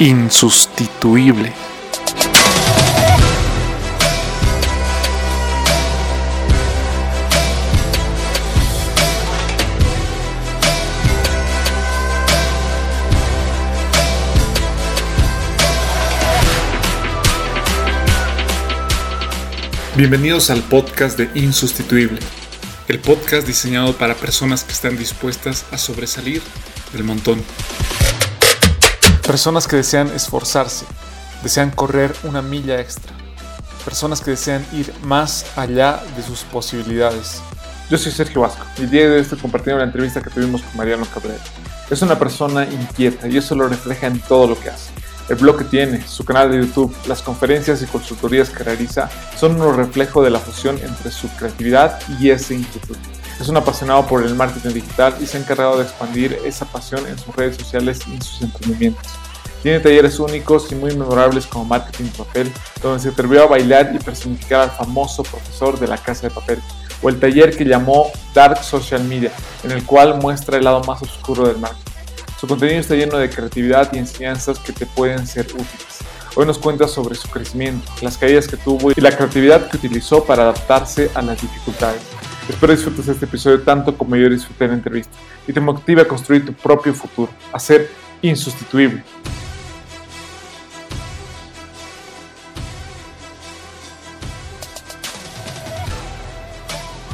insustituible. Bienvenidos al podcast de Insustituible, el podcast diseñado para personas que están dispuestas a sobresalir del montón. Personas que desean esforzarse, desean correr una milla extra. Personas que desean ir más allá de sus posibilidades. Yo soy Sergio Vasco y día de hoy estoy compartiendo la entrevista que tuvimos con Mariano Cabrera. Es una persona inquieta y eso lo refleja en todo lo que hace. El blog que tiene, su canal de YouTube, las conferencias y consultorías que realiza son un reflejo de la fusión entre su creatividad y ese inquietud. Es un apasionado por el marketing digital y se ha encargado de expandir esa pasión en sus redes sociales y en sus emprendimientos. Tiene talleres únicos y muy memorables como Marketing Papel, donde se atrevió a bailar y personificar al famoso profesor de la casa de papel, o el taller que llamó Dark Social Media, en el cual muestra el lado más oscuro del marketing. Su contenido está lleno de creatividad y enseñanzas que te pueden ser útiles. Hoy nos cuenta sobre su crecimiento, las caídas que tuvo y la creatividad que utilizó para adaptarse a las dificultades. Espero disfrutes este episodio tanto como yo disfruté la entrevista y te motive a construir tu propio futuro, a ser insustituible.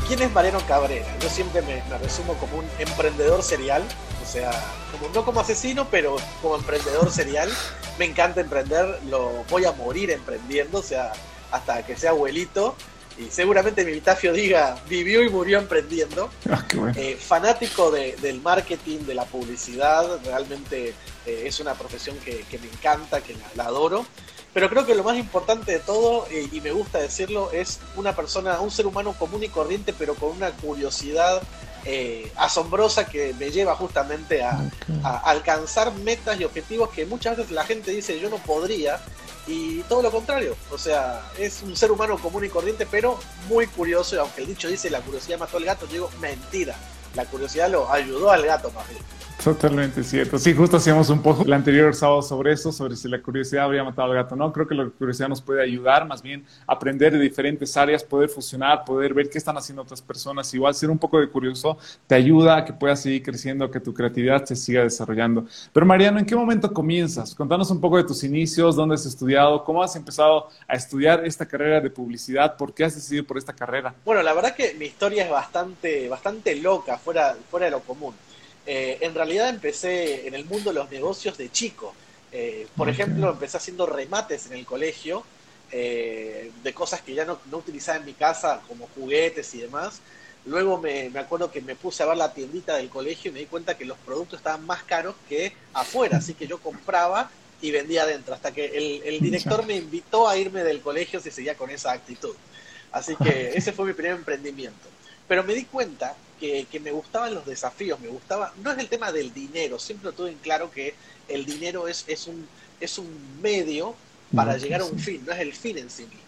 ¿Quién es Mariano Cabrera? Yo siempre me, me resumo como un emprendedor serial o sea, como, no como asesino, pero como emprendedor serial. Me encanta emprender, lo voy a morir emprendiendo, o sea, hasta que sea abuelito. Y seguramente mi epitafio diga, vivió y murió emprendiendo. Ah, eh, fanático del marketing, de la publicidad, realmente eh, es una profesión que, me encanta, que la, adoro. Pero creo que lo más importante de todo, eh, y me gusta decirlo, es una persona, un ser humano común y corriente, pero con una curiosidad eh, asombrosa que me lleva justamente a, alcanzar metas y objetivos que muchas veces la gente dice yo no podría y todo lo contrario, o sea, es un ser humano común y corriente pero muy curioso y aunque el dicho dice la curiosidad mató al gato, yo digo mentira, la curiosidad lo ayudó al gato más bien. Totalmente cierto. Sí, justo hacíamos un poco el anterior sábado sobre eso, sobre si la curiosidad habría matado al gato. No, creo que la curiosidad nos puede ayudar más bien a aprender de diferentes áreas, poder fusionar, poder ver qué están haciendo otras personas. Igual ser un poco de curioso te ayuda a que puedas seguir creciendo, a que tu creatividad se siga desarrollando. Pero Mariano, ¿en qué momento comienzas? Contanos un poco de tus inicios, dónde has estudiado, cómo has empezado a estudiar esta carrera de publicidad, por qué has decidido por esta carrera. Bueno, la verdad que mi historia es bastante, bastante loca, fuera, fuera de lo común. Eh, en realidad empecé en el mundo de los negocios de chico. Eh, por ejemplo, empecé haciendo remates en el colegio eh, de cosas que ya no, utilizaba en mi casa, como juguetes y demás. Luego me, acuerdo que me puse a ver la tiendita del colegio y me di cuenta que los productos estaban más caros que afuera, así que yo compraba y vendía adentro, hasta que el, el director me invitó a irme del colegio si seguía con esa actitud. Así que ese fue mi primer emprendimiento. Pero me di cuenta que, me gustaban los desafíos, me gustaba, no es el tema del dinero, siempre tuve en claro que el dinero es, es, un, es un medio para llegar a un fin, no es el fin en sí mismo.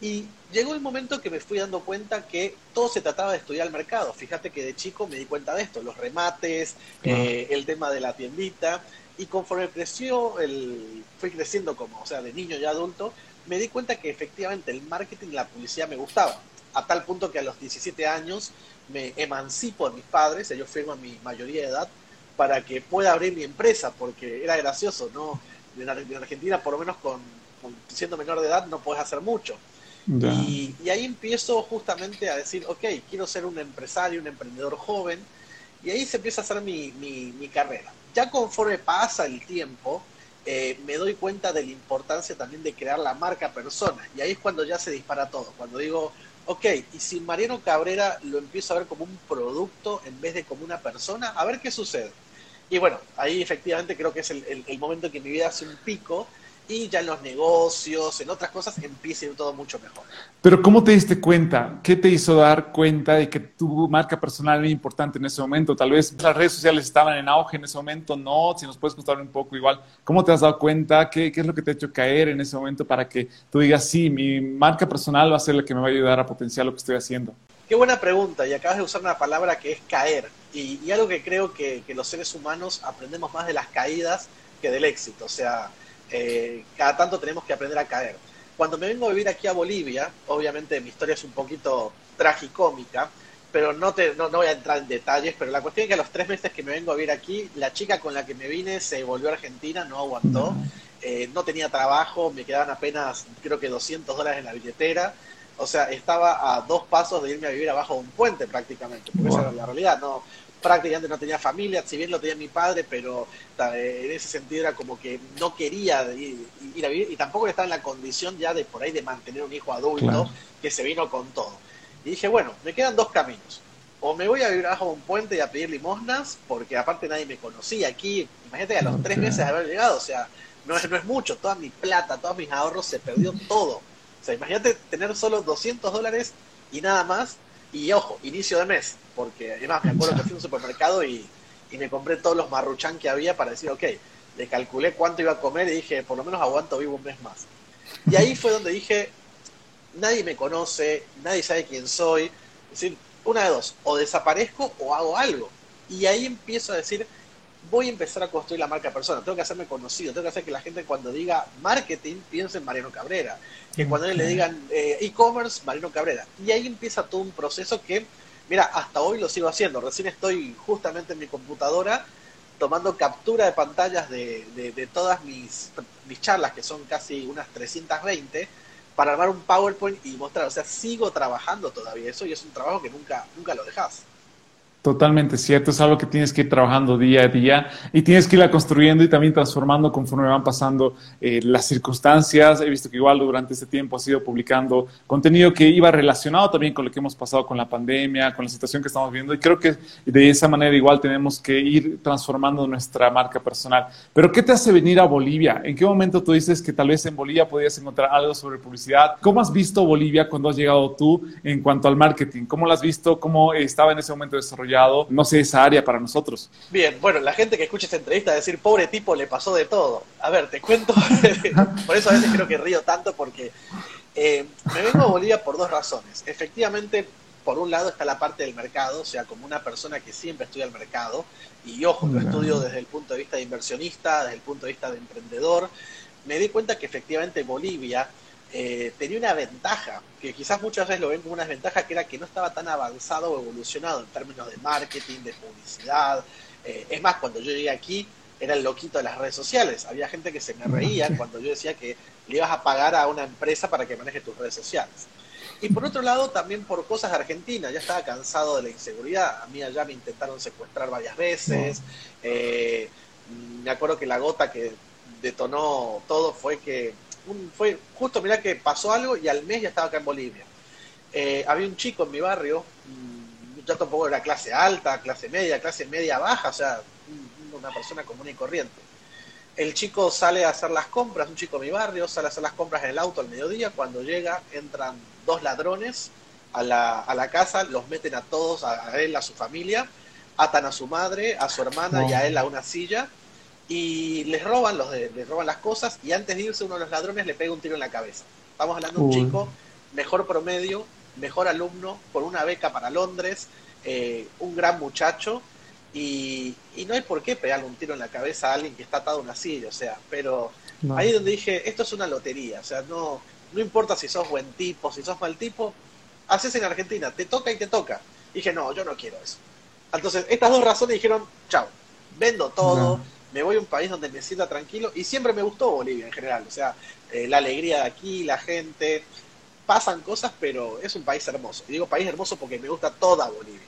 Y llegó el momento que me fui dando cuenta que todo se trataba de estudiar el mercado. Fíjate que de chico me di cuenta de esto, los remates, eh, el tema de la tiendita. Y conforme creció, el, fui creciendo como, o sea, de niño y adulto, me di cuenta que efectivamente el marketing y la publicidad me gustaba a tal punto que a los 17 años me emancipo de mis padres, ellos firman mi mayoría de edad, para que pueda abrir mi empresa, porque era gracioso, ¿no? En Argentina, por lo menos con, siendo menor de edad, no puedes hacer mucho. Y, ahí empiezo justamente a decir, ok, quiero ser un empresario, un emprendedor joven, y ahí se empieza a hacer mi, mi, carrera. Ya conforme pasa el tiempo, eh, me doy cuenta de la importancia también de crear la marca persona, y ahí es cuando ya se dispara todo, cuando digo, ok, y si Mariano Cabrera lo empiezo a ver como un producto en vez de como una persona, a ver qué sucede. Y bueno, ahí efectivamente creo que es el, el momento en que mi vida hace un pico y ya en los negocios, en otras cosas, empieza a ir todo mucho mejor. Pero ¿cómo te diste cuenta? ¿Qué te hizo dar cuenta de que tu marca personal era importante en ese momento? Tal vez las redes sociales estaban en auge en ese momento, no, si nos puedes contar un poco igual, ¿cómo te has dado cuenta? ¿Qué, ¿Qué, es lo que te ha hecho caer en ese momento para que tú digas, sí, mi marca personal va a ser la que me va a ayudar a potenciar lo que estoy haciendo? Qué buena pregunta, y acabas de usar una palabra que es caer, y, algo que creo que, que los seres humanos aprendemos más de las caídas que del éxito. O sea, eh, cada tanto tenemos que aprender a caer. Cuando me vengo a vivir aquí a Bolivia, obviamente mi historia es un poquito tragicómica, pero no, te, no, voy a entrar en detalles, pero la cuestión es que a los tres meses que me vengo a vivir aquí, la chica con la que me vine se volvió a Argentina, no aguantó, eh, no tenía trabajo, me quedaban apenas creo que 200 dólares en la billetera, o sea, estaba a dos pasos de irme a vivir abajo de un puente prácticamente, porque esa era la realidad, no, prácticamente no tenía familia, si bien lo tenía mi padre, pero eh, en ese sentido era como que no quería ir, a vivir y tampoco estaba en la condición ya de por ahí de mantener un hijo adulto que se vino con todo. Y dije, bueno, me quedan dos caminos. O me voy a vivir bajo un puente y a pedir limosnas, porque aparte nadie me conocía aquí. Imagínate a los tres meses de haber llegado, o sea, no es, no es mucho, toda mi plata, todos mis ahorros, se perdió todo. O sea, imagínate tener solo 200 dólares y nada más. Y ojo, inicio de mes, porque además me acuerdo que fui a un supermercado y, y me compré todos los marruchán que había para decir, ok, le calculé cuánto iba a comer y dije, por lo menos aguanto vivo un mes más. Y ahí fue donde dije, nadie me conoce, nadie sabe quién soy. Es decir, una de dos, o desaparezco o hago algo. Y ahí empiezo a decir, voy a empezar a construir la marca persona, tengo que hacerme conocido, tengo que hacer que la gente cuando diga marketing piense en Mariano Cabrera, que cuando le digan eh, e-commerce, Mariano Cabrera. Y ahí empieza todo un proceso que, mira, hasta hoy lo sigo haciendo, recién estoy justamente en mi computadora tomando captura de pantallas de, de todas mis, mis charlas, que son casi unas 320, para armar un PowerPoint y mostrar. O sea, sigo trabajando todavía eso y es un trabajo que nunca, nunca lo dejas. Totalmente cierto, es algo que tienes que ir trabajando día a día y tienes que irla construyendo y también transformando conforme van pasando eh, las circunstancias. He visto que igual durante este tiempo has ido publicando contenido que iba relacionado también con lo que hemos pasado con la pandemia, con la situación que estamos viendo y creo que de esa manera igual tenemos que ir transformando nuestra marca personal. Pero ¿qué te hace venir a Bolivia? ¿En qué momento tú dices que tal vez en Bolivia podías encontrar algo sobre publicidad? ¿Cómo has visto Bolivia cuando has llegado tú en cuanto al marketing? ¿Cómo lo has visto? ¿Cómo estaba en ese momento desarrollado? No sé, esa área para nosotros. Bien, bueno, la gente que escucha esta entrevista va a decir, pobre tipo, le pasó de todo. A ver, te cuento, por eso a veces creo que río tanto porque eh, me vengo a Bolivia por dos razones. Efectivamente, por un lado está la parte del mercado, o sea, como una persona que siempre estudia el mercado, y ojo, lo estudio desde el punto de vista de inversionista, desde el punto de vista de emprendedor, me di cuenta que efectivamente Bolivia eh, tenía una ventaja, que quizás muchas veces lo ven como una desventaja, que era que no estaba tan avanzado o evolucionado en términos de marketing, de publicidad. Eh, es más, cuando yo llegué aquí, era el loquito de las redes sociales. Había gente que se me reía cuando yo decía que le ibas a pagar a una empresa para que maneje tus redes sociales. Y por otro lado, también por cosas de Argentina, ya estaba cansado de la inseguridad. A mí allá me intentaron secuestrar varias veces. Eh, me acuerdo que la gota que detonó todo fue que fue justo, mira que pasó algo y al mes ya estaba acá en Bolivia. Eh, había un chico en mi barrio, mm, yo tampoco era clase alta, clase media, clase media baja, o sea, una persona común y corriente. El chico sale a hacer las compras, un chico de mi barrio, sale a hacer las compras en el auto al mediodía, cuando llega entran dos ladrones a la, a la casa, los meten a todos, a, él, a su familia, atan a su madre, a su hermana y a él a una silla y les roban, los de, les roban las cosas y antes de irse uno de los ladrones le pega un tiro en la cabeza. Estamos hablando de un chico, mejor promedio, mejor alumno, con una beca para Londres, eh, un gran muchacho y, no hay por qué pegarle un tiro en la cabeza a alguien que está atado a una silla, o sea, pero ahí es donde dije, esto es una lotería, o sea, no, no importa si sos buen tipo, si sos mal tipo, haces en Argentina, te toca y te toca. dije, no, yo no quiero eso. Entonces, estas dos razones dijeron, chao, vendo todo me voy a un país donde me sienta tranquilo y siempre me gustó Bolivia en general, o sea, eh, la alegría de aquí, la gente, pasan cosas, pero es un país hermoso. Y digo país hermoso porque me gusta toda Bolivia.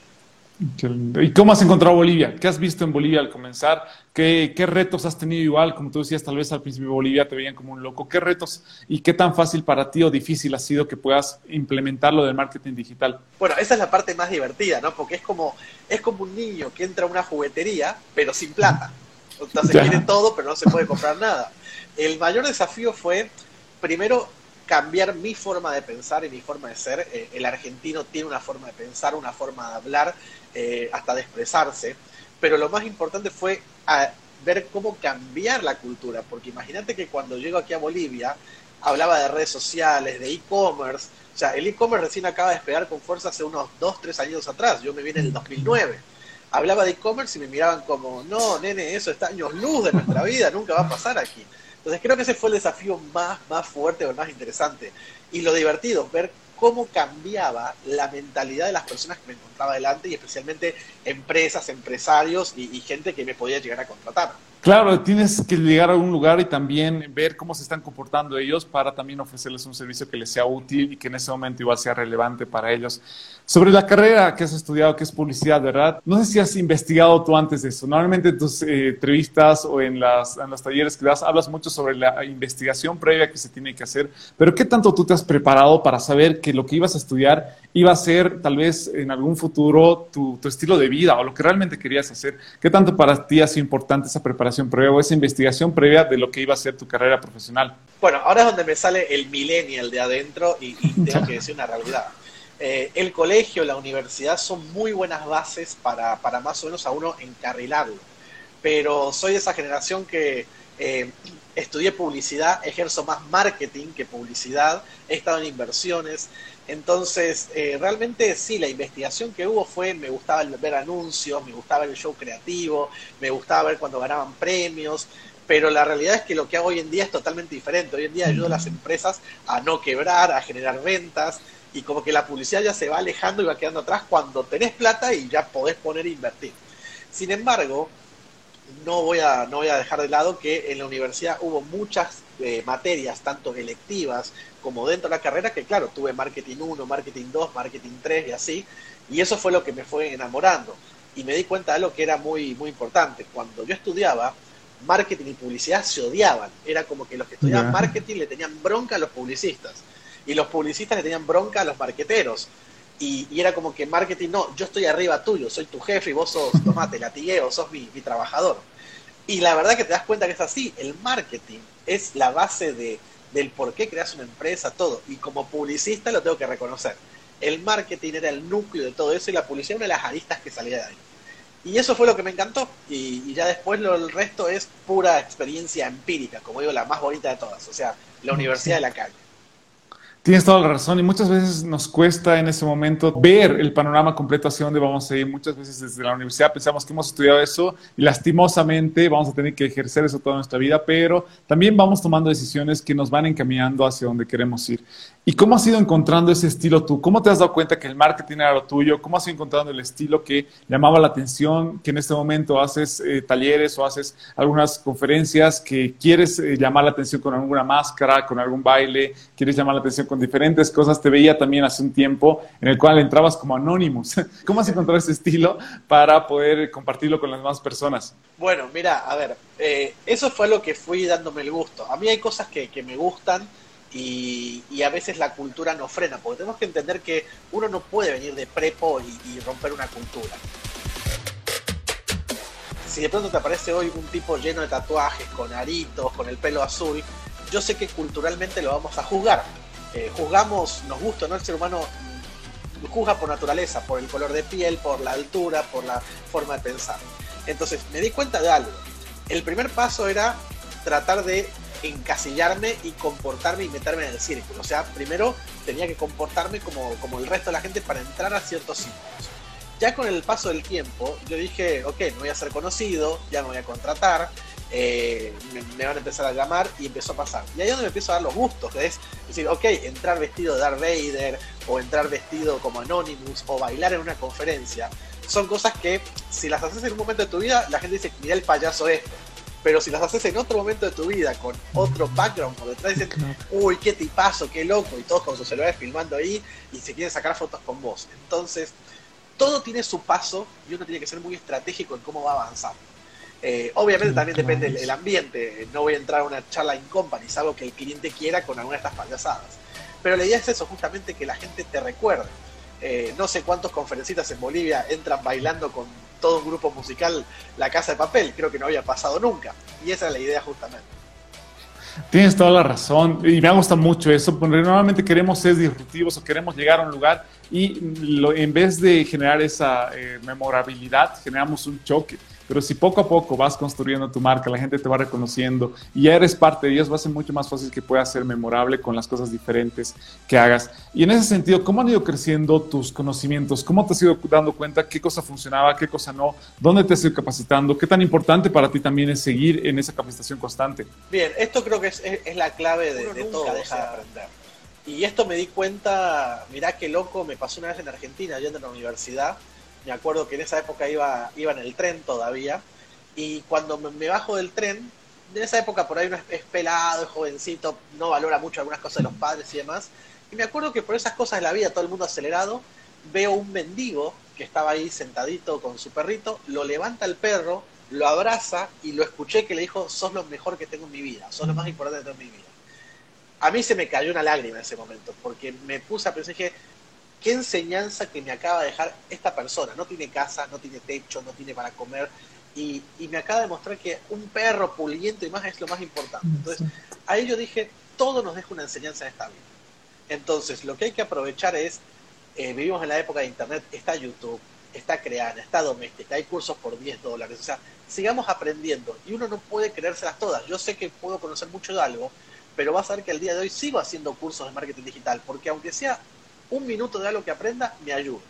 ¿Y cómo has encontrado Bolivia? ¿Qué has visto en Bolivia al comenzar? ¿Qué, ¿Qué, retos has tenido igual? Como tú decías, tal vez al principio de Bolivia te veían como un loco. ¿Qué retos y qué tan fácil para ti o difícil ha sido que puedas implementar lo del marketing digital? Bueno, esa es la parte más divertida, ¿no? Porque es como, es como un niño que entra a una juguetería, pero sin plata. Entonces quiere todo, pero no se puede comprar nada. El mayor desafío fue, primero, cambiar mi forma de pensar y mi forma de ser. Eh, el argentino tiene una forma de pensar, una forma de hablar, eh, hasta de expresarse. Pero lo más importante fue ver cómo cambiar la cultura. Porque imagínate que cuando llego aquí a Bolivia, hablaba de redes sociales, de e-commerce. O sea, el e-commerce recién acaba de despegar con fuerza hace unos 2, 3 años atrás. Yo me vine en el 2009. Hablaba de e-commerce y me miraban como, no, nene, eso está años luz de nuestra vida, nunca va a pasar aquí. Entonces creo que ese fue el desafío más, más fuerte o más interesante. Y lo divertido, ver cómo cambiaba la mentalidad de las personas que me encontraba delante y especialmente empresas, empresarios y, y gente que me podía llegar a contratar. Claro, tienes que llegar a un lugar y también ver cómo se están comportando ellos para también ofrecerles un servicio que les sea útil y que en ese momento igual sea relevante para ellos. Sobre la carrera que has estudiado, que es publicidad, ¿verdad? No sé si has investigado tú antes de eso. Normalmente en tus eh, entrevistas o en, las, en los talleres que das hablas mucho sobre la investigación previa que se tiene que hacer, pero ¿qué tanto tú te has preparado para saber que lo que ibas a estudiar iba a ser tal vez en algún futuro tu, tu estilo de vida o lo que realmente querías hacer? ¿Qué tanto para ti ha sido importante esa preparación previa o esa investigación previa de lo que iba a ser tu carrera profesional? Bueno, ahora es donde me sale el millennial de adentro y, y tengo que decir una realidad. Eh, el colegio, la universidad son muy buenas bases para, para, más o menos a uno encarrilarlo. Pero soy de esa generación que eh, estudié publicidad, ejerzo más marketing que publicidad, he estado en inversiones. Entonces, eh, realmente sí, la investigación que hubo fue, me gustaba ver anuncios, me gustaba el show creativo, me gustaba ver cuando ganaban premios, pero la realidad es que lo que hago hoy en día es totalmente diferente. Hoy en día ayudo a las empresas a no quebrar, a generar ventas, y como que la publicidad ya se va alejando y va quedando atrás cuando tenés plata y ya podés poner e invertir. Sin embargo, no voy a, no voy a dejar de lado que en la universidad hubo muchas eh, materias, tanto electivas como dentro de la carrera, que claro, tuve marketing 1, marketing 2, marketing 3 y así, y eso fue lo que me fue enamorando. Y me di cuenta de algo que era muy, muy importante. Cuando yo estudiaba, marketing y publicidad se odiaban. Era como que los que estudiaban marketing le tenían bronca a los publicistas y los publicistas le tenían bronca a los marqueteros. Y, y, era como que marketing, no, yo estoy arriba tuyo, soy tu jefe y vos sos, tomate, latigueo, sos mi, mi trabajador. Y la verdad que te das cuenta que es así, el marketing es la base de, del por qué creas una empresa, todo. Y como publicista lo tengo que reconocer. El marketing era el núcleo de todo eso y la publicidad una de las aristas que salía de ahí. Y eso fue lo que me encantó. Y, y ya después lo, el resto es pura experiencia empírica, como digo, la más bonita de todas. O sea, la universidad de la calle. Tienes toda la razón y muchas veces nos cuesta en ese momento ver el panorama completo hacia dónde vamos a ir. Muchas veces desde la universidad pensamos que hemos estudiado eso y lastimosamente vamos a tener que ejercer eso toda nuestra vida, pero también vamos tomando decisiones que nos van encaminando hacia donde queremos ir. ¿Y cómo has ido encontrando ese estilo tú? ¿Cómo te has dado cuenta que el marketing era lo tuyo? ¿Cómo has ido encontrando el estilo que llamaba la atención? Que en este momento haces eh, talleres o haces algunas conferencias que quieres eh, llamar la atención con alguna máscara, con algún baile, quieres llamar la atención con diferentes cosas. Te veía también hace un tiempo en el cual entrabas como Anonymous. ¿Cómo has encontrado ese estilo para poder compartirlo con las demás personas? Bueno, mira, a ver, eh, eso fue lo que fui dándome el gusto. A mí hay cosas que, que me gustan y, y, a veces la cultura nos frena, porque tenemos que entender que uno no puede venir de prepo y, y, romper una cultura. Si de pronto te aparece hoy un tipo lleno de tatuajes, con aritos, con el pelo azul, yo sé que culturalmente lo vamos a juzgar. Eh, juzgamos, nos gusta, ¿no? El ser humano juzga por naturaleza, por el color de piel, por la altura, por la forma de pensar. Entonces me di cuenta de algo. El primer paso era tratar de encasillarme y comportarme y meterme en el círculo. O sea, primero tenía que comportarme como, como el resto de la gente para entrar a ciertos círculos. Ya con el paso del tiempo, yo dije, ok, me voy a ser conocido, ya me voy a contratar, eh, me, me, van a empezar a llamar y empezó a pasar. Y ahí es donde me empiezo a dar los gustos, es decir, ok, entrar vestido de Darth Vader o entrar vestido como Anonymous o bailar en una conferencia, son cosas que si las haces en un momento de tu vida, la gente dice, mira el payaso esto pero si las haces en otro momento de tu vida, con otro background por detrás, dicen, uy, qué tipazo, qué loco, y todos con sus celulares filmando ahí y se quieren sacar fotos con vos. Entonces, todo tiene su paso y uno tiene que ser muy estratégico en cómo va a avanzar. Eh, obviamente también depende del ambiente, no voy a entrar a una charla in company, es algo que el cliente quiera con alguna de estas payasadas. Pero la idea es eso, justamente que la gente te recuerde. Eh, no sé cuántos conferencistas en Bolivia entran bailando con todo un grupo musical La Casa de Papel, creo que no había pasado nunca. Y esa es la idea justamente. Tienes toda la razón y me gusta mucho eso, porque normalmente queremos ser disruptivos o queremos llegar a un lugar y lo, en vez de generar esa eh, memorabilidad, generamos un choque. Pero si poco a poco vas construyendo tu marca, la gente te va reconociendo y ya eres parte de ellos, va a ser mucho más fácil que puedas ser memorable con las cosas diferentes que hagas. Y en ese sentido, ¿cómo han ido creciendo tus conocimientos? ¿Cómo te has ido dando cuenta qué cosa funcionaba, qué cosa no? ¿Dónde te has ido capacitando? ¿Qué tan importante para ti también es seguir en esa capacitación constante? Bien, esto creo que es, la clave de, de todo, dejar de aprender. Y esto me di cuenta, mirá qué loco, me pasó una vez en Argentina, yendo a la universidad. Me acuerdo que en esa época iba, iba en el tren todavía. Y cuando me, bajo del tren, en esa época por ahí uno es, pelado, es jovencito, no valora mucho algunas cosas de los padres y demás. Y me acuerdo que por esas cosas de la vida, todo el mundo acelerado, veo un mendigo que estaba ahí sentadito con su perrito, lo levanta el perro, lo abraza y lo escuché que le dijo, sos lo mejor que tengo en mi vida, sos lo más importante de toda mi vida a mí se me cayó una lágrima en ese momento, porque me puse a pensar, dije, qué enseñanza que me acaba de dejar esta persona. No tiene casa, no tiene techo, no tiene para comer, y, me acaba de mostrar que un perro puliente y más es lo más importante. Entonces, ahí yo dije, todo nos deja una enseñanza en esta vida. Entonces, lo que hay que aprovechar es, eh, vivimos en la época de Internet, está YouTube, está Creana, está Doméstica, hay cursos por 10 dólares, o sea, sigamos aprendiendo y uno no puede creérselas todas. Yo sé que puedo conocer mucho de algo, pero vas a ver que el día de hoy sigo haciendo cursos de marketing digital, porque aunque sea un minuto de algo que aprenda, me ayuda.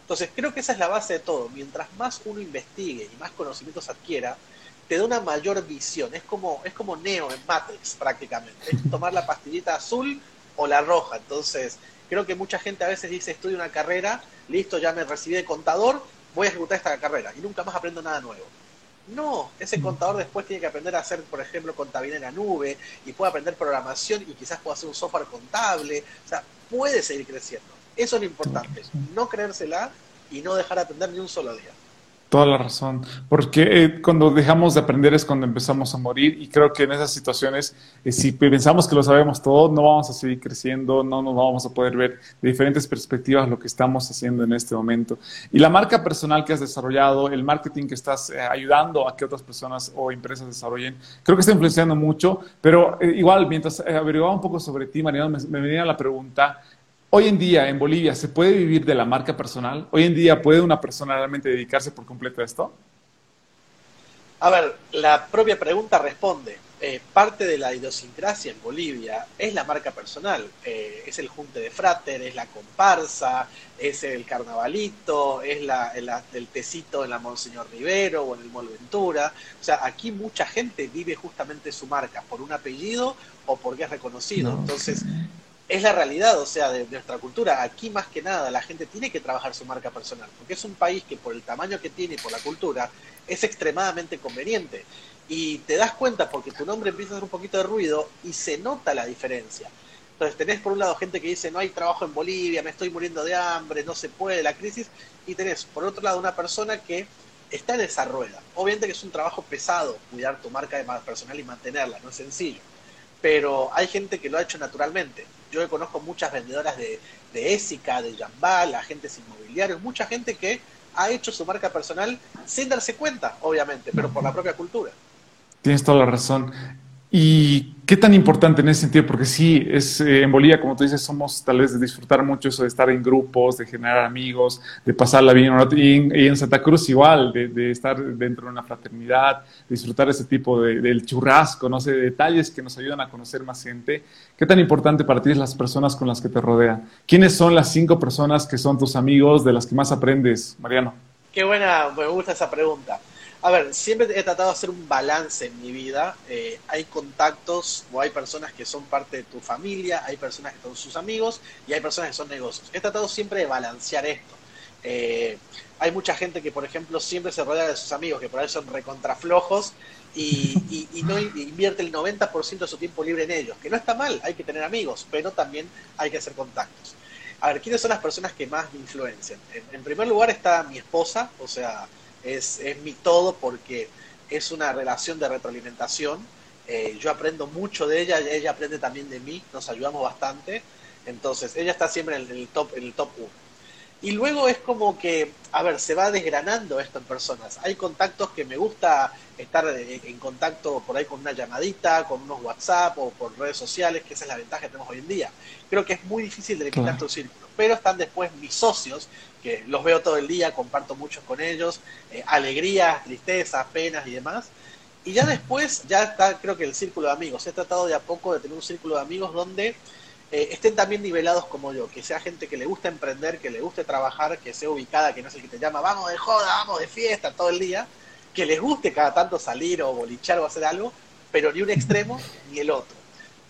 Entonces, creo que esa es la base de todo. Mientras más uno investigue y más conocimientos adquiera, te da una mayor visión. Es como, es como Neo en Matrix, prácticamente. Es tomar la pastillita azul o la roja. Entonces, creo que mucha gente a veces dice, estudio una carrera, listo, ya me recibí de contador, voy a ejecutar esta carrera y nunca más aprendo nada nuevo. No, ese contador después tiene que aprender a hacer, por ejemplo, contabilidad en la nube y puede aprender programación y quizás pueda hacer un software contable. O sea, puede seguir creciendo. Eso es lo importante. No creérsela y no dejar de aprender ni un solo día. Toda la razón, porque eh, cuando dejamos de aprender es cuando empezamos a morir y creo que en esas situaciones, eh, si pensamos que lo sabemos todo, no vamos a seguir creciendo, no nos vamos a poder ver de diferentes perspectivas lo que estamos haciendo en este momento. Y la marca personal que has desarrollado, el marketing que estás eh, ayudando a que otras personas o empresas desarrollen, creo que está influenciando mucho, pero igual, mientras averiguaba un poco sobre ti, Mariano, me, me venía la pregunta, Hoy en día en Bolivia se puede vivir de la marca personal. Hoy en día puede una persona realmente dedicarse por completo a esto. A ver, la propia pregunta responde. Eh, parte de la idiosincrasia en Bolivia es la marca personal. Eh, es el junte de frater, es la comparsa, es el carnavalito, es la, el, tecito en la Monseñor Rivero o en el Molventura. O sea, aquí mucha gente vive justamente su marca por un apellido o porque es reconocido. Entonces, es la realidad, o sea, de, nuestra cultura. Aquí más que nada la gente tiene que trabajar su marca personal, porque es un país que por el tamaño que tiene y por la cultura es extremadamente conveniente. Y te das cuenta porque tu nombre empieza a hacer un poquito de ruido y se nota la diferencia. Entonces tenés por un lado gente que dice no hay trabajo en Bolivia, me estoy muriendo de hambre, no se puede, la crisis, y tenés por otro lado una persona que está en esa rueda. Obviamente que es un trabajo pesado cuidar tu marca personal y mantenerla, no es sencillo pero hay gente que lo ha hecho naturalmente. Yo conozco muchas vendedoras de, de Ésica, de Jambal, agentes inmobiliarios, mucha gente que ha hecho su marca personal sin darse cuenta, obviamente, pero por la propia cultura. Tienes toda la razón. ¿Y qué tan importante en ese sentido? Porque sí, es, eh, en Bolivia, como tú dices, somos tal vez de disfrutar mucho eso de estar en grupos, de generar amigos, de pasarla bien. Y en, Santa Cruz igual, de, estar dentro de una fraternidad, disfrutar ese tipo de, del churrasco, no sé, detalles que nos ayudan a conocer más gente. ¿Qué tan importante para ti es las personas con las que te rodean? ¿Quiénes son las cinco personas que son tus amigos, de las que más aprendes, Mariano? Qué buena, me gusta esa pregunta. A ver, siempre he tratado de hacer un balance en mi vida. Eh, hay contactos o hay personas que son parte de tu familia, hay personas que son sus amigos y hay personas que son negocios. He tratado siempre de balancear esto. Eh, hay mucha gente que, por ejemplo, siempre se rodea de sus amigos, que por ahí son recontraflojos y, y, no invierte el 90% de su tiempo libre en ellos. Que no está mal, hay que tener amigos, pero también hay que hacer contactos. A ver, ¿quiénes son las personas que más me influencian? en primer lugar está mi esposa, o sea, es, es mi todo porque es una relación de retroalimentación. Eh, yo aprendo mucho de ella, ella aprende también de mí, nos ayudamos bastante. Entonces, ella está siempre en el, top en el top 1. Y luego es como que, a ver, se va desgranando esto en personas. Hay contactos que me gusta estar en contacto por ahí con una llamadita, con unos WhatsApp o por redes sociales, que esa es la ventaja que tenemos hoy en día. Creo que es muy difícil delimitar tu círculo. Pero están después mis socios, que los veo todo el día, comparto mucho con ellos, eh, alegrías, tristezas, penas y demás. Y ya después, ya está, creo que el círculo de amigos. He tratado de a poco de tener un círculo de amigos donde eh, estén también nivelados como yo, que sea gente que le guste emprender, que le guste trabajar, que sea ubicada, que no es el que te llama, vamos de joda, vamos de fiesta todo el día, que les guste cada tanto salir o bolichar o hacer algo, pero ni un extremo ni el otro.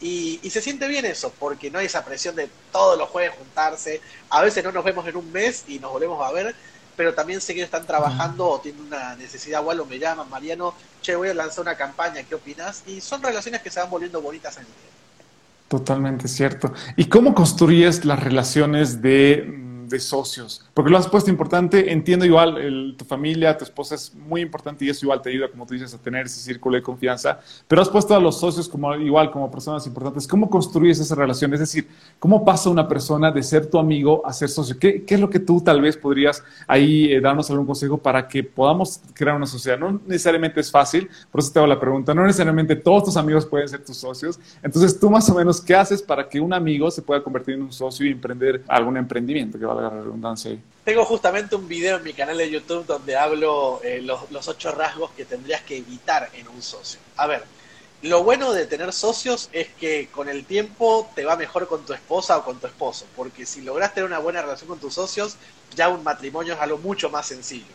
Y, se siente bien eso, porque no hay esa presión de todos los jueves juntarse, a veces no nos vemos en un mes y nos volvemos a ver, pero también sé que están trabajando o tienen una necesidad o algo, me llaman, Mariano, che, voy a lanzar una campaña, ¿qué opinas? Y son relaciones que se van volviendo bonitas en el tiempo. Totalmente cierto. ¿Y cómo construyes las relaciones de de socios? Porque lo has puesto importante, entiendo igual, tu familia, tu esposa es muy importante y eso igual te ayuda, como tú dices, a tener ese círculo de confianza, pero has puesto a los socios como igual, como personas importantes. ¿Cómo construyes esa relación? Es decir, ¿cómo pasa una persona de ser tu amigo a ser socio? ¿Qué, qué es lo que tú tal vez podrías ahí eh, darnos algún consejo para que podamos crear una sociedad? No necesariamente es fácil, por eso te hago la pregunta, no necesariamente todos tus amigos pueden ser tus socios. Entonces, tú más o menos, ¿qué haces para que un amigo se pueda convertir en un socio y emprender algún emprendimiento que va la redundancia Tengo justamente un video en mi canal de YouTube donde hablo eh, los, los ocho rasgos que tendrías que evitar en un socio. A ver, lo bueno de tener socios es que con el tiempo te va mejor con tu esposa o con tu esposo, porque si logras tener una buena relación con tus socios, ya un matrimonio es algo mucho más sencillo.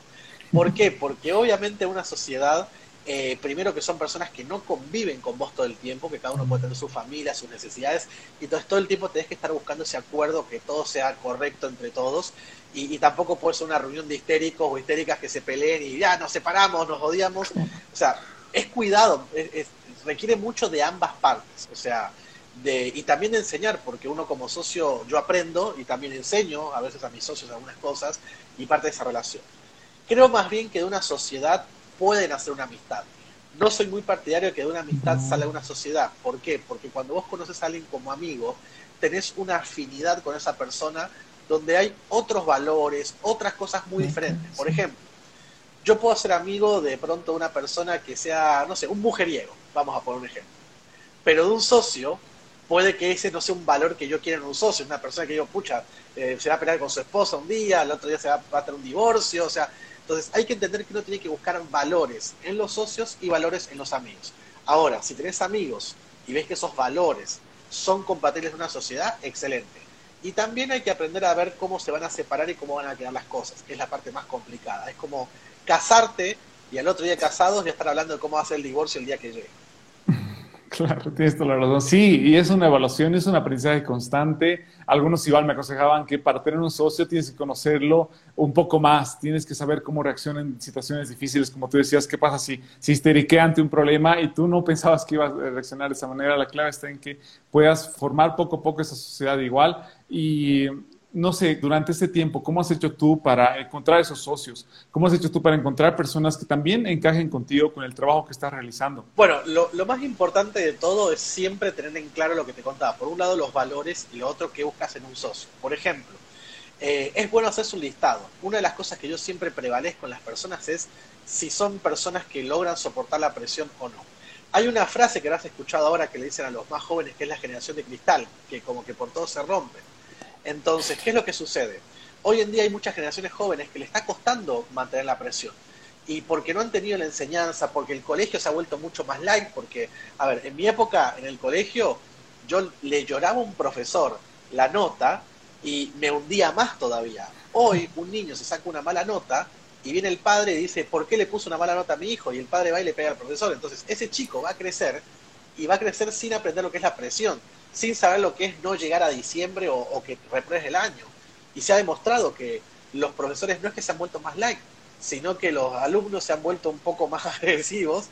¿Por qué? Porque obviamente una sociedad eh, primero que son personas que no conviven con vos todo el tiempo, que cada uno puede tener su familia, sus necesidades, y entonces todo el tiempo tenés que estar buscando ese acuerdo, que todo sea correcto entre todos, y, tampoco puede ser una reunión de histéricos o histéricas que se peleen y ya nos separamos, nos odiamos, o sea, es cuidado, requiere mucho de ambas partes, o sea, de, y también de enseñar, porque uno como socio, yo aprendo y también enseño a veces a mis socios algunas cosas y parte de esa relación. Creo más bien que de una sociedad pueden hacer una amistad. No soy muy partidario de que de una amistad salga una sociedad. ¿Por qué? Porque cuando vos conoces a alguien como amigo, tenés una afinidad con esa persona donde hay otros valores, otras cosas muy diferentes. Por ejemplo, yo puedo ser amigo de pronto de una persona que sea, no sé, un mujeriego, vamos a poner un ejemplo. Pero de un socio, puede que ese no sea un valor que yo quiera en un socio, una persona que yo, pucha, eh, se va a pelear con su esposa un día, el otro día se va, va a tener un divorcio, o sea, entonces hay que entender que uno tiene que buscar valores en los socios y valores en los amigos. Ahora, si tenés amigos y ves que esos valores son compatibles en una sociedad, excelente. Y también hay que aprender a ver cómo se van a separar y cómo van a quedar las cosas, es la parte más complicada. Es como casarte y al otro día casados ya estar hablando de cómo va a ser el divorcio el día que llegue. Claro, tienes toda la razón. Sí, y es una evaluación, es un aprendizaje constante. Algunos igual me aconsejaban que para tener un socio tienes que conocerlo un poco más, tienes que saber cómo reacciona en situaciones difíciles, como tú decías, qué pasa si, si histeriquea ante un problema y tú no pensabas que ibas a reaccionar de esa manera. La clave está en que puedas formar poco a poco esa sociedad igual y no sé, durante este tiempo, ¿cómo has hecho tú para encontrar esos socios? ¿Cómo has hecho tú para encontrar personas que también encajen contigo con el trabajo que estás realizando? Bueno, lo, más importante de todo es siempre tener en claro lo que te contaba. Por un lado, los valores y lo otro, que buscas en un socio. Por ejemplo, eh, es bueno hacerse un listado. Una de las cosas que yo siempre prevalezco en las personas es si son personas que logran soportar la presión o no. Hay una frase que has escuchado ahora que le dicen a los más jóvenes que es la generación de cristal, que como que por todo se rompen entonces, ¿qué es lo que sucede? Hoy en día hay muchas generaciones jóvenes que le está costando mantener la presión. Y porque no han tenido la enseñanza, porque el colegio se ha vuelto mucho más light, porque, a ver, en mi época en el colegio yo le lloraba a un profesor la nota y me hundía más todavía. Hoy un niño se saca una mala nota y viene el padre y dice, ¿por qué le puso una mala nota a mi hijo? Y el padre va y le pega al profesor. Entonces ese chico va a crecer y va a crecer sin aprender lo que es la presión sin saber lo que es no llegar a diciembre o, que repruebes el año. Y se ha demostrado que los profesores no es que se han vuelto más light, sino que los alumnos se han vuelto un poco más agresivos.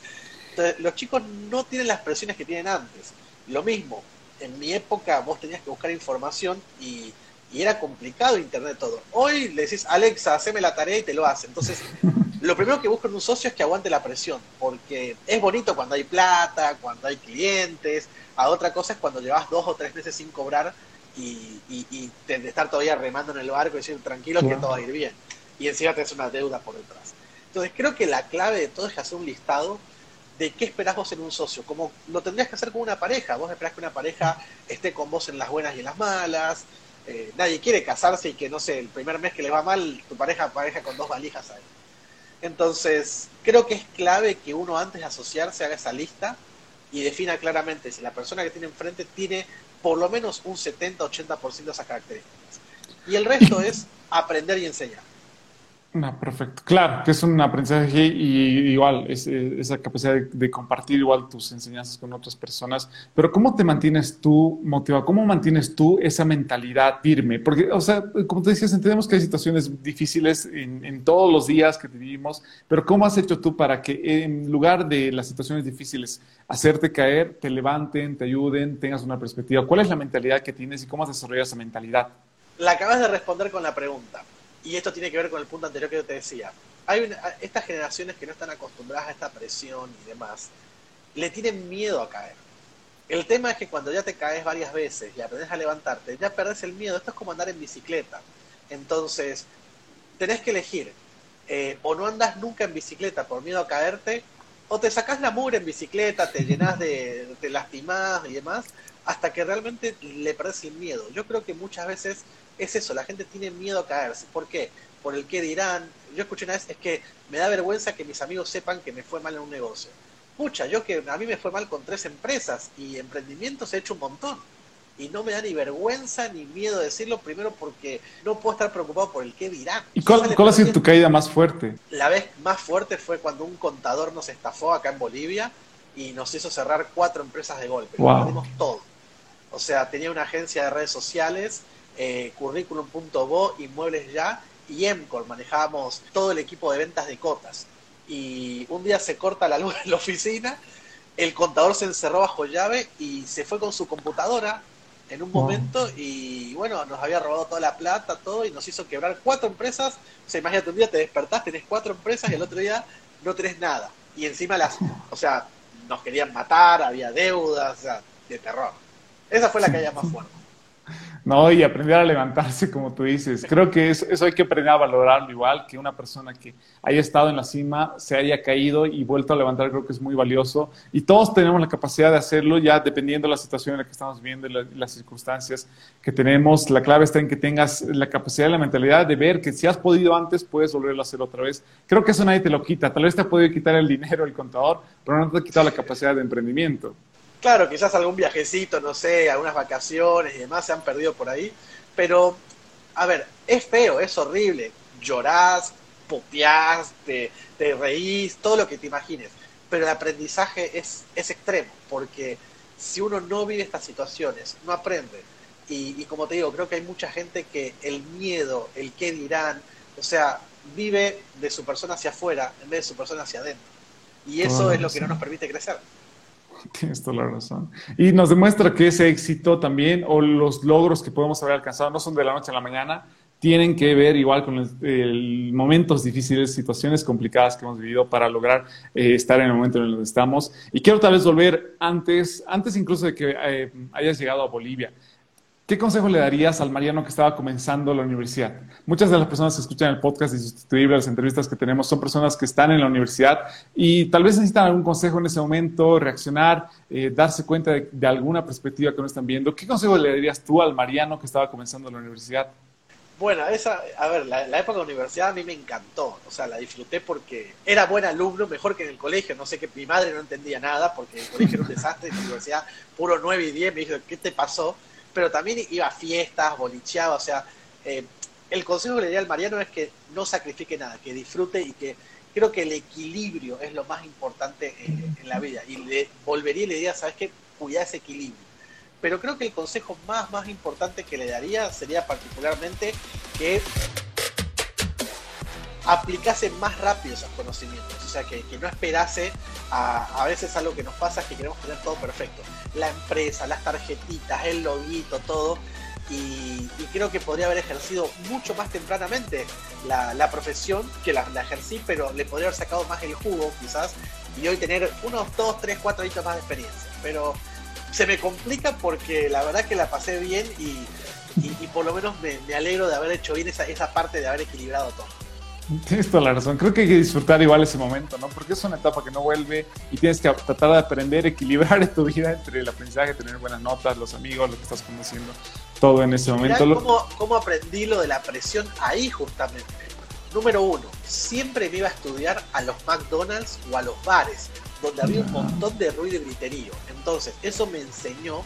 Los chicos no tienen las presiones que tienen antes. Lo mismo, en mi época vos tenías que buscar información y, y era complicado internet todo. Hoy le decís, Alexa, haceme la tarea y te lo hace. Entonces, lo primero que busco en un socio es que aguante la presión, porque es bonito cuando hay plata, cuando hay clientes, a otra cosa es cuando llevas dos o tres meses sin cobrar y, de estar todavía remando en el barco y decir tranquilo que todo va a ir bien. Y encima tenés una deuda por detrás. Entonces creo que la clave de todo es hacer un listado de qué esperás vos en un socio, como lo tendrías que hacer con una pareja. Vos esperás que una pareja esté con vos en las buenas y en las malas. Eh, nadie quiere casarse y que, no sé, el primer mes que le va mal, tu pareja pareja con dos valijas ahí. Entonces, creo que es clave que uno antes de asociarse haga esa lista y defina claramente si la persona que tiene enfrente tiene por lo menos un 70-80% de esas características. Y el resto es aprender y enseñar. No, perfecto. Claro, que es un aprendizaje y igual, es, esa capacidad de, compartir igual tus enseñanzas con otras personas. Pero ¿cómo te mantienes tú motivado? ¿Cómo mantienes tú esa mentalidad firme? Porque, o sea, como te decías, entendemos que hay situaciones difíciles en, en todos los días que vivimos, pero ¿cómo has hecho tú para que en lugar de las situaciones difíciles, hacerte caer, te levanten, te ayuden, tengas una perspectiva? ¿Cuál es la mentalidad que tienes y cómo has desarrollado esa mentalidad? La acabas de responder con la pregunta y esto tiene que ver con el punto anterior que yo te decía. Hay estas generaciones que no están acostumbradas a esta presión y demás, le tienen miedo a caer. El tema es que cuando ya te caes varias veces y aprendes a levantarte, ya perdés el miedo. Esto es como andar en bicicleta. Entonces, tenés que elegir. Eh, o no andas nunca en bicicleta por miedo a caerte, o te sacás la mugre en bicicleta, te llenas de, te lastimás y demás, hasta que realmente le perdés el miedo. Yo creo que muchas veces es eso, la gente tiene miedo a caerse. ¿Por qué? Por el qué dirán. Yo escuché una vez, es que me da vergüenza que mis amigos sepan que me fue mal en un negocio. Pucha, yo que a mí me fue mal con tres empresas y emprendimientos he hecho un montón. Y no me da ni vergüenza ni miedo decirlo, primero porque no puedo estar preocupado por el qué dirán. ¿Y cuál, ha sido tu caída más fuerte? La vez más fuerte fue cuando un contador nos estafó acá en Bolivia y nos hizo cerrar cuatro empresas de golpe. Wow. Perdimos todo. O sea, tenía una agencia de redes sociales eh, curriculum.bo, Inmuebles Ya y Emcor. Manejábamos todo el equipo de ventas de cotas. Y un día se corta la luz en la oficina, el contador se encerró bajo llave y se fue con su computadora en un momento y bueno, nos había robado toda la plata, todo y nos hizo quebrar cuatro empresas. O sea, imagínate, un día te despertás, tenés cuatro empresas y el otro día no tenés nada. Y encima las, o sea, nos querían matar, había deudas, o sea, de terror. Esa fue la caída más fuerte. ¿No? Y aprender a levantarse, como tú dices. Creo que eso, eso, hay que aprender a valorarlo igual, que una persona que haya estado en la cima se haya caído y vuelto a levantar, creo que es muy valioso. Y todos tenemos la capacidad de hacerlo, ya dependiendo de la situación en la que estamos viviendo y las circunstancias que tenemos. La clave está en que tengas la capacidad y la mentalidad de ver que si has podido antes, puedes volverlo a hacer otra vez. Creo que eso nadie te lo quita. Tal vez te ha podido quitar el dinero, el contador, pero no te ha quitado la capacidad de emprendimiento. Claro, quizás algún viajecito, no sé, algunas vacaciones y demás se han perdido por ahí, pero, a ver, es feo, es horrible. Llorás, puteás, te, reís, todo lo que te imagines, pero el aprendizaje es, es extremo, porque si uno no vive estas situaciones, no aprende. Y, y, como te digo, creo que hay mucha gente que el miedo, el qué dirán, o sea, vive de su persona hacia afuera en vez de su persona hacia adentro. Y eso es lo que no nos permite crecer. Tienes toda la razón. Y nos demuestra que ese éxito también o los logros que podemos haber alcanzado no son de la noche a la mañana, tienen que ver igual con el, momentos difíciles, situaciones complicadas que hemos vivido para lograr eh, estar en el momento en el que estamos. Y quiero tal vez volver antes, antes incluso de que eh, hayas llegado a Bolivia. ¿Qué consejo le darías al Mariano que estaba comenzando la universidad? Muchas de las personas que escuchan el podcast y las entrevistas que tenemos, son personas que están en la universidad y tal vez necesitan algún consejo en ese momento, reaccionar, eh, darse cuenta de, alguna perspectiva que no están viendo. ¿Qué consejo le darías tú al Mariano que estaba comenzando la universidad? Bueno, esa, a ver, la, época de universidad a mí me encantó, o sea, la disfruté porque era buen alumno, mejor que en el colegio, no sé que mi madre no entendía nada porque el colegio era un desastre, en la universidad puro 9 y 10, me dijo, ¿qué te pasó? Pero también iba a fiestas, bolicheaba, o sea, eh, el consejo que le diría al Mariano es que no sacrifique nada, que disfrute y que creo que el equilibrio es lo más importante en, la vida. Y le volvería y le diría, ¿sabes qué? Cuida ese equilibrio. Pero creo que el consejo más, más importante que le daría sería particularmente que aplicase más rápido esos conocimientos, o sea, que, no esperase a, a veces algo que nos pasa que queremos tener todo perfecto, la empresa, las tarjetitas, el loguito, todo, y, creo que podría haber ejercido mucho más tempranamente la, profesión que la, ejercí, pero le podría haber sacado más el jugo quizás, y hoy tener unos 2, 3, 4 años más de experiencia, pero se me complica porque la verdad que la pasé bien y, por lo menos me, alegro de haber hecho bien esa parte de haber equilibrado todo. Tienes toda la razón. Creo que hay que disfrutar igual ese momento, ¿no? Porque es una etapa que no vuelve y tienes que tratar de aprender, equilibrar tu vida entre el aprendizaje, tener buenas notas, los amigos, lo que estás conociendo, todo en ese momento. ¿cómo, ¿Cómo aprendí lo de la presión ahí justamente? Número uno, siempre me iba a estudiar a los McDonald's o a los bares, donde había un montón de ruido y griterío. Entonces, eso me enseñó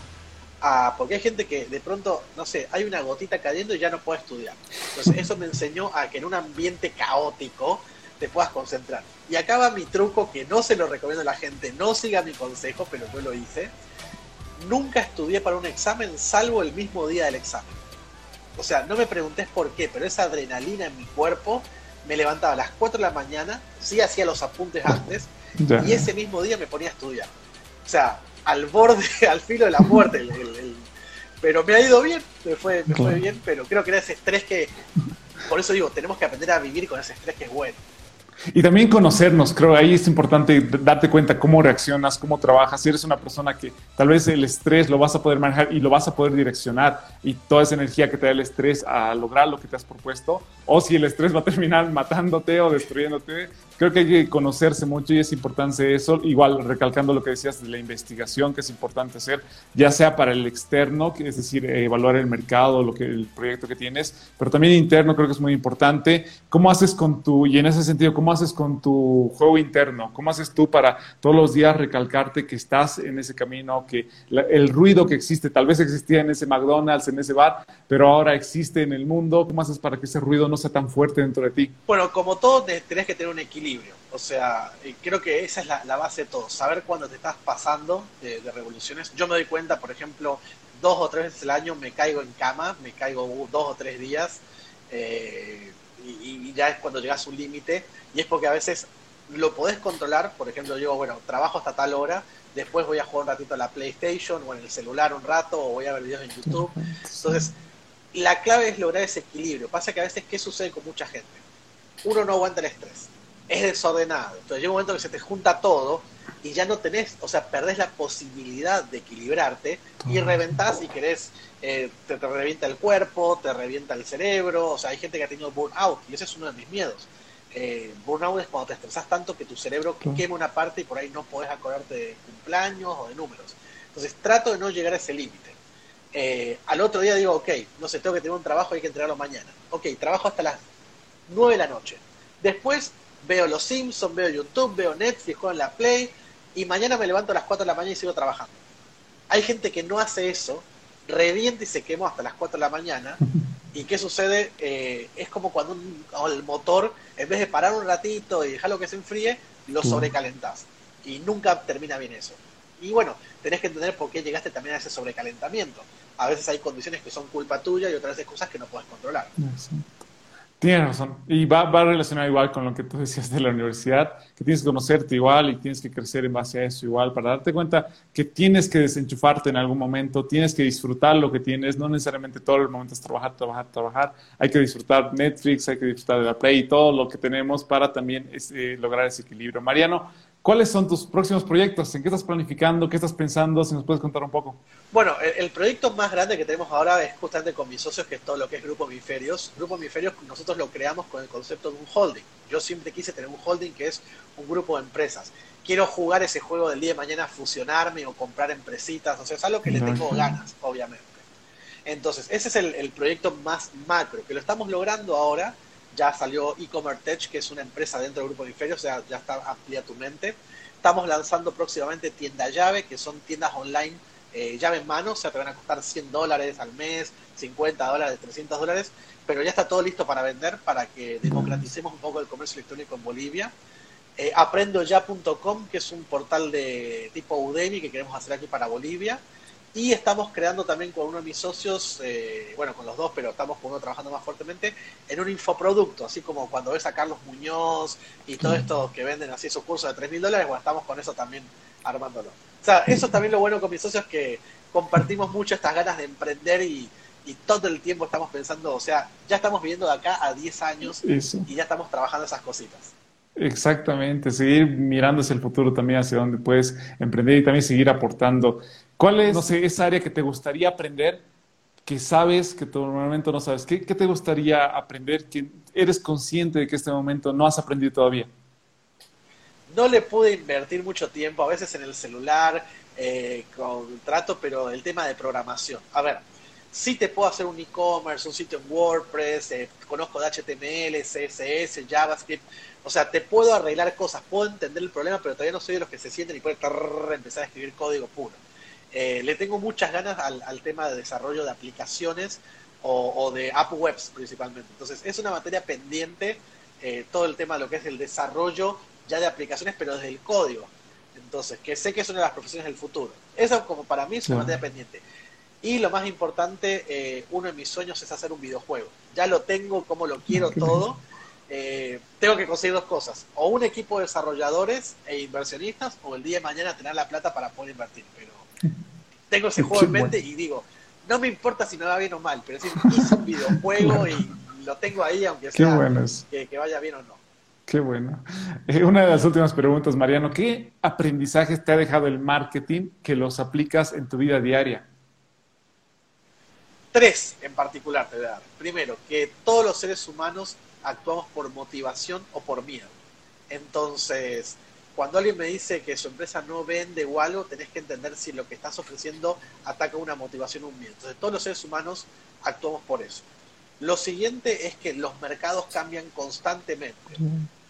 a. Porque hay gente que de pronto, no sé, hay una gotita cayendo y ya no puede estudiar. Entonces, eso me enseñó a que en un ambiente caótico te puedas concentrar. Y acá va mi truco que no se lo recomiendo a la gente, no siga mi consejo, pero yo lo hice. Nunca estudié para un examen salvo el mismo día del examen. O sea, no me preguntes por qué, pero esa adrenalina en mi cuerpo me levantaba a las 4 de la mañana, sí hacía los apuntes antes, y ese mismo día me ponía a estudiar. O sea, al borde, al filo de la muerte. pero me ha ido bien, me fue, me fue bien, pero creo que era ese estrés que, por eso digo, tenemos que aprender a vivir con ese estrés que es bueno. Y también conocernos, creo, ahí es importante darte cuenta cómo reaccionas, cómo trabajas. Si eres una persona que tal vez el estrés lo vas a poder manejar y lo vas a poder direccionar y toda esa energía que te da el estrés a lograr lo que te has propuesto, o si el estrés va a terminar matándote o destruyéndote, creo que hay que conocerse mucho y es importante eso. Igual, recalcando lo que decías de la investigación, que es importante hacer, ya sea para el externo, que es decir, evaluar el mercado, lo que, el proyecto que tienes, pero también interno creo que es muy importante. ¿Cómo haces con tu, y en ese sentido, cómo haces con tu juego interno? ¿Cómo haces tú para todos los días recalcarte que estás en ese camino, que el ruido que existe, tal vez existía en ese McDonald's, en ese bar, pero ahora existe en el mundo? ¿Cómo haces para que ese ruido no sea tan fuerte dentro de ti? Bueno, como todo, tenés que tener un equilibrio. O sea, creo que esa es la, base de todo. Saber cuándo te estás pasando de, revoluciones. Yo me doy cuenta, por ejemplo, dos o tres veces al año me caigo en cama, me caigo dos o tres días. Eh, y, ya es cuando llegas a un límite, y es porque a veces lo podés controlar, por ejemplo, yo, bueno, trabajo hasta tal hora, después voy a jugar un ratito a la PlayStation o en el celular un rato, o voy a ver videos en YouTube. Entonces, la clave es lograr ese equilibrio. Pasa que a veces, ¿qué sucede con mucha gente? Uno no aguanta el estrés, es desordenado, entonces llega un momento que se te junta todo y ya no tenés, o sea, perdés la posibilidad de equilibrarte y reventás y querés eh, te, revienta el cuerpo, te revienta el cerebro, o sea, hay gente que ha tenido burnout y ese es uno de mis miedos. Eh, burnout es cuando te estresas tanto que tu cerebro quema una parte y por ahí no podés acordarte de cumpleaños o de números. Entonces trato de no llegar a ese límite. Eh, al otro día digo, ok, no sé, tengo que tener un trabajo, hay que entregarlo mañana. Ok, trabajo hasta las 9 de la noche. Después veo Los Simpsons, veo YouTube, veo Netflix, juego en la Play y mañana me levanto a las 4 de la mañana y sigo trabajando. Hay gente que no hace eso revienta y se quemó hasta las 4 de la mañana. ¿Y qué sucede? Eh, es como cuando el motor, en vez de parar un ratito y dejarlo que se enfríe, lo sobrecalentás. Y nunca termina bien eso. Y bueno, tenés que entender por qué llegaste también a ese sobrecalentamiento. A veces hay condiciones que son culpa tuya y otras veces cosas que no puedes controlar. Tienes razón. Y va, va relacionado igual con lo que tú decías de la universidad, que tienes que conocerte igual y tienes que crecer en base a eso igual, para darte cuenta que tienes que desenchufarte en algún momento, tienes que disfrutar lo que tienes, no necesariamente todo el momento es trabajar, trabajar, trabajar. Hay que disfrutar Netflix, hay que disfrutar de la Play y todo lo que tenemos para también este, lograr ese equilibrio. Mariano, ¿Cuáles son tus próximos proyectos? ¿En qué estás planificando? ¿Qué estás pensando? Si nos puedes contar un poco. Bueno, el, proyecto más grande que tenemos ahora es justamente con mis socios, que es todo lo que es Grupo Hemisferios. Grupo Hemisferios nosotros lo creamos con el concepto de un holding. Yo siempre quise tener un holding que es un grupo de empresas. Quiero jugar ese juego del día de mañana, fusionarme o comprar empresitas. O sea, es algo que le tengo ganas, obviamente. Entonces, ese es el, el proyecto más macro, que lo estamos logrando ahora ya salió e-commerce Tech, que es una empresa dentro del grupo Hemisferios, o sea, ya está amplia tu mente. Estamos lanzando próximamente tienda llave, que son tiendas online eh, llave en mano, o sea, te van a costar 100 dólares al mes, 50 dólares, 300 dólares, pero ya está todo listo para vender, para que democraticemos un poco el comercio electrónico en Bolivia. Eh, aprendoya.com, que es un portal de tipo Udemy que queremos hacer aquí para Bolivia. Y estamos creando también con uno de mis socios, eh, bueno, con los dos, pero estamos con uno trabajando más fuertemente, en un infoproducto, así como cuando ves a Carlos Muñoz y todo esto que venden así esos cursos de 3 mil dólares, bueno, estamos con eso también armándolo. O sea, eso también lo bueno con mis socios, que compartimos mucho estas ganas de emprender y, todo el tiempo estamos pensando, o sea, ya estamos viviendo de acá a 10 años y ya estamos trabajando esas cositas. Exactamente, seguir mirando hacia el futuro también, hacia dónde puedes emprender y también seguir aportando ¿Cuál es, no sé, esa área que te gustaría aprender, que sabes que tu momento no sabes? ¿Qué, ¿Qué, te gustaría aprender que eres consciente de que este momento no has aprendido todavía? No le pude invertir mucho tiempo, a veces en el celular, eh, con trato, pero el tema de programación. A ver, sí te puedo hacer un e-commerce, un sitio en WordPress, eh, conozco de HTML, CSS, JavaScript, o sea, te puedo arreglar cosas, puedo entender el problema, pero todavía no soy de los que se sienten y pueden empezar a escribir código puro. Eh, le tengo muchas ganas al, tema de desarrollo de aplicaciones o, de app webs principalmente. Entonces, es una materia pendiente eh, todo el tema de lo que es el desarrollo ya de aplicaciones, pero desde el código. Entonces, que sé que es una de las profesiones del futuro. Eso como para mí es una materia pendiente. Y lo más importante, eh, uno de mis sueños es hacer un videojuego. Ya lo tengo, como lo quiero todo. Eh, tengo que conseguir dos cosas. O un equipo de desarrolladores e inversionistas, o el día de mañana tener la plata para poder invertir. Pero tengo ese juego en mente y digo, no me importa si me va bien o mal, pero hice un videojuego y lo tengo ahí, aunque sea que, vaya bien o no. Qué bueno. Eh, una de las últimas preguntas, Mariano, ¿qué aprendizajes te ha dejado el marketing que los aplicas en tu vida diaria? Tres en particular te voy a dar. Primero, que todos los seres humanos actuamos por motivación o por miedo. Entonces, cuando alguien me dice que su empresa no vende o algo, tenés que entender si lo que estás ofreciendo ataca una motivación o un miedo. Entonces, todos los seres humanos actuamos por eso. Lo siguiente es que los mercados cambian constantemente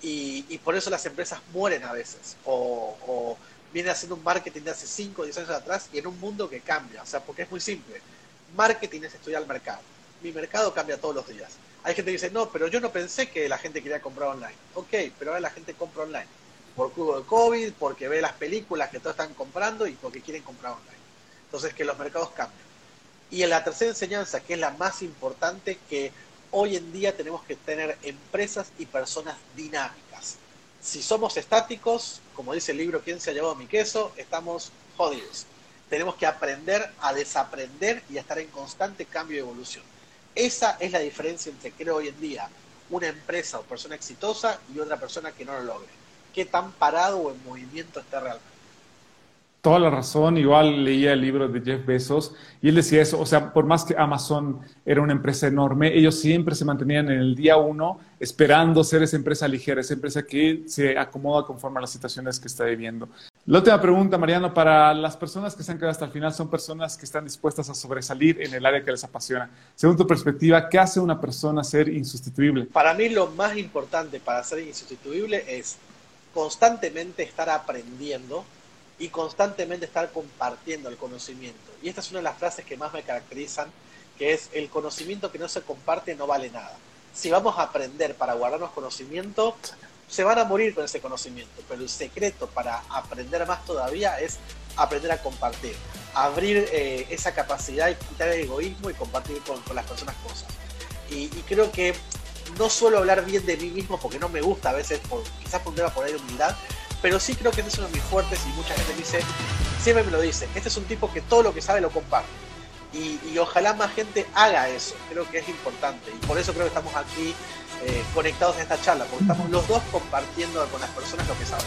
y, por eso las empresas mueren a veces o, o vienen haciendo un marketing de hace 5 o 10 años atrás y en un mundo que cambia. O sea, porque es muy simple Marketing es estudiar el mercado. Mi mercado cambia todos los días. Hay gente que dice, no, pero yo no pensé que la gente quería comprar online. Ok, pero ahora la gente compra online. Por cubo de COVID, porque ve las películas que todos están comprando y porque quieren comprar online. Entonces, que los mercados cambian. Y en la tercera enseñanza, que es la más importante, que hoy en día tenemos que tener empresas y personas dinámicas. Si somos estáticos, como dice el libro ¿Quién se ha llevado mi queso? Estamos jodidos tenemos que aprender a desaprender y a estar en constante cambio y evolución. Esa es la diferencia entre, creo hoy en día, una empresa o persona exitosa y otra persona que no lo logre. ¿Qué tan parado o en movimiento está realmente? Toda la razón, igual leía el libro de Jeff Bezos y él decía eso, o sea, por más que Amazon era una empresa enorme, ellos siempre se mantenían en el día uno esperando ser esa empresa ligera, esa empresa que se acomoda conforme a las situaciones que está viviendo. La última pregunta, Mariano, para las personas que se han quedado hasta el final, son personas que están dispuestas a sobresalir en el área que les apasiona. Según tu perspectiva, ¿qué hace una persona ser insustituible? Para mí lo más importante para ser insustituible es constantemente estar aprendiendo y constantemente estar compartiendo el conocimiento. Y esta es una de las frases que más me caracterizan, que es el conocimiento que no se comparte no vale nada. Si vamos a aprender para guardarnos conocimiento, se van a morir con ese conocimiento, pero el secreto para aprender más todavía es aprender a compartir, abrir eh, esa capacidad y quitar el egoísmo y compartir con, las personas cosas. Y, creo que no suelo hablar bien de mí mismo porque no me gusta a veces, por, quizás por un tema por ahí de humildad, pero sí creo que este es uno de mis fuertes y mucha gente me dice, siempre me lo dice, este es un tipo que todo lo que sabe lo comparte. Y, ojalá más gente haga eso, creo que es importante. Y por eso creo que estamos aquí eh, conectados en esta charla, porque estamos los dos compartiendo con las personas lo que saben.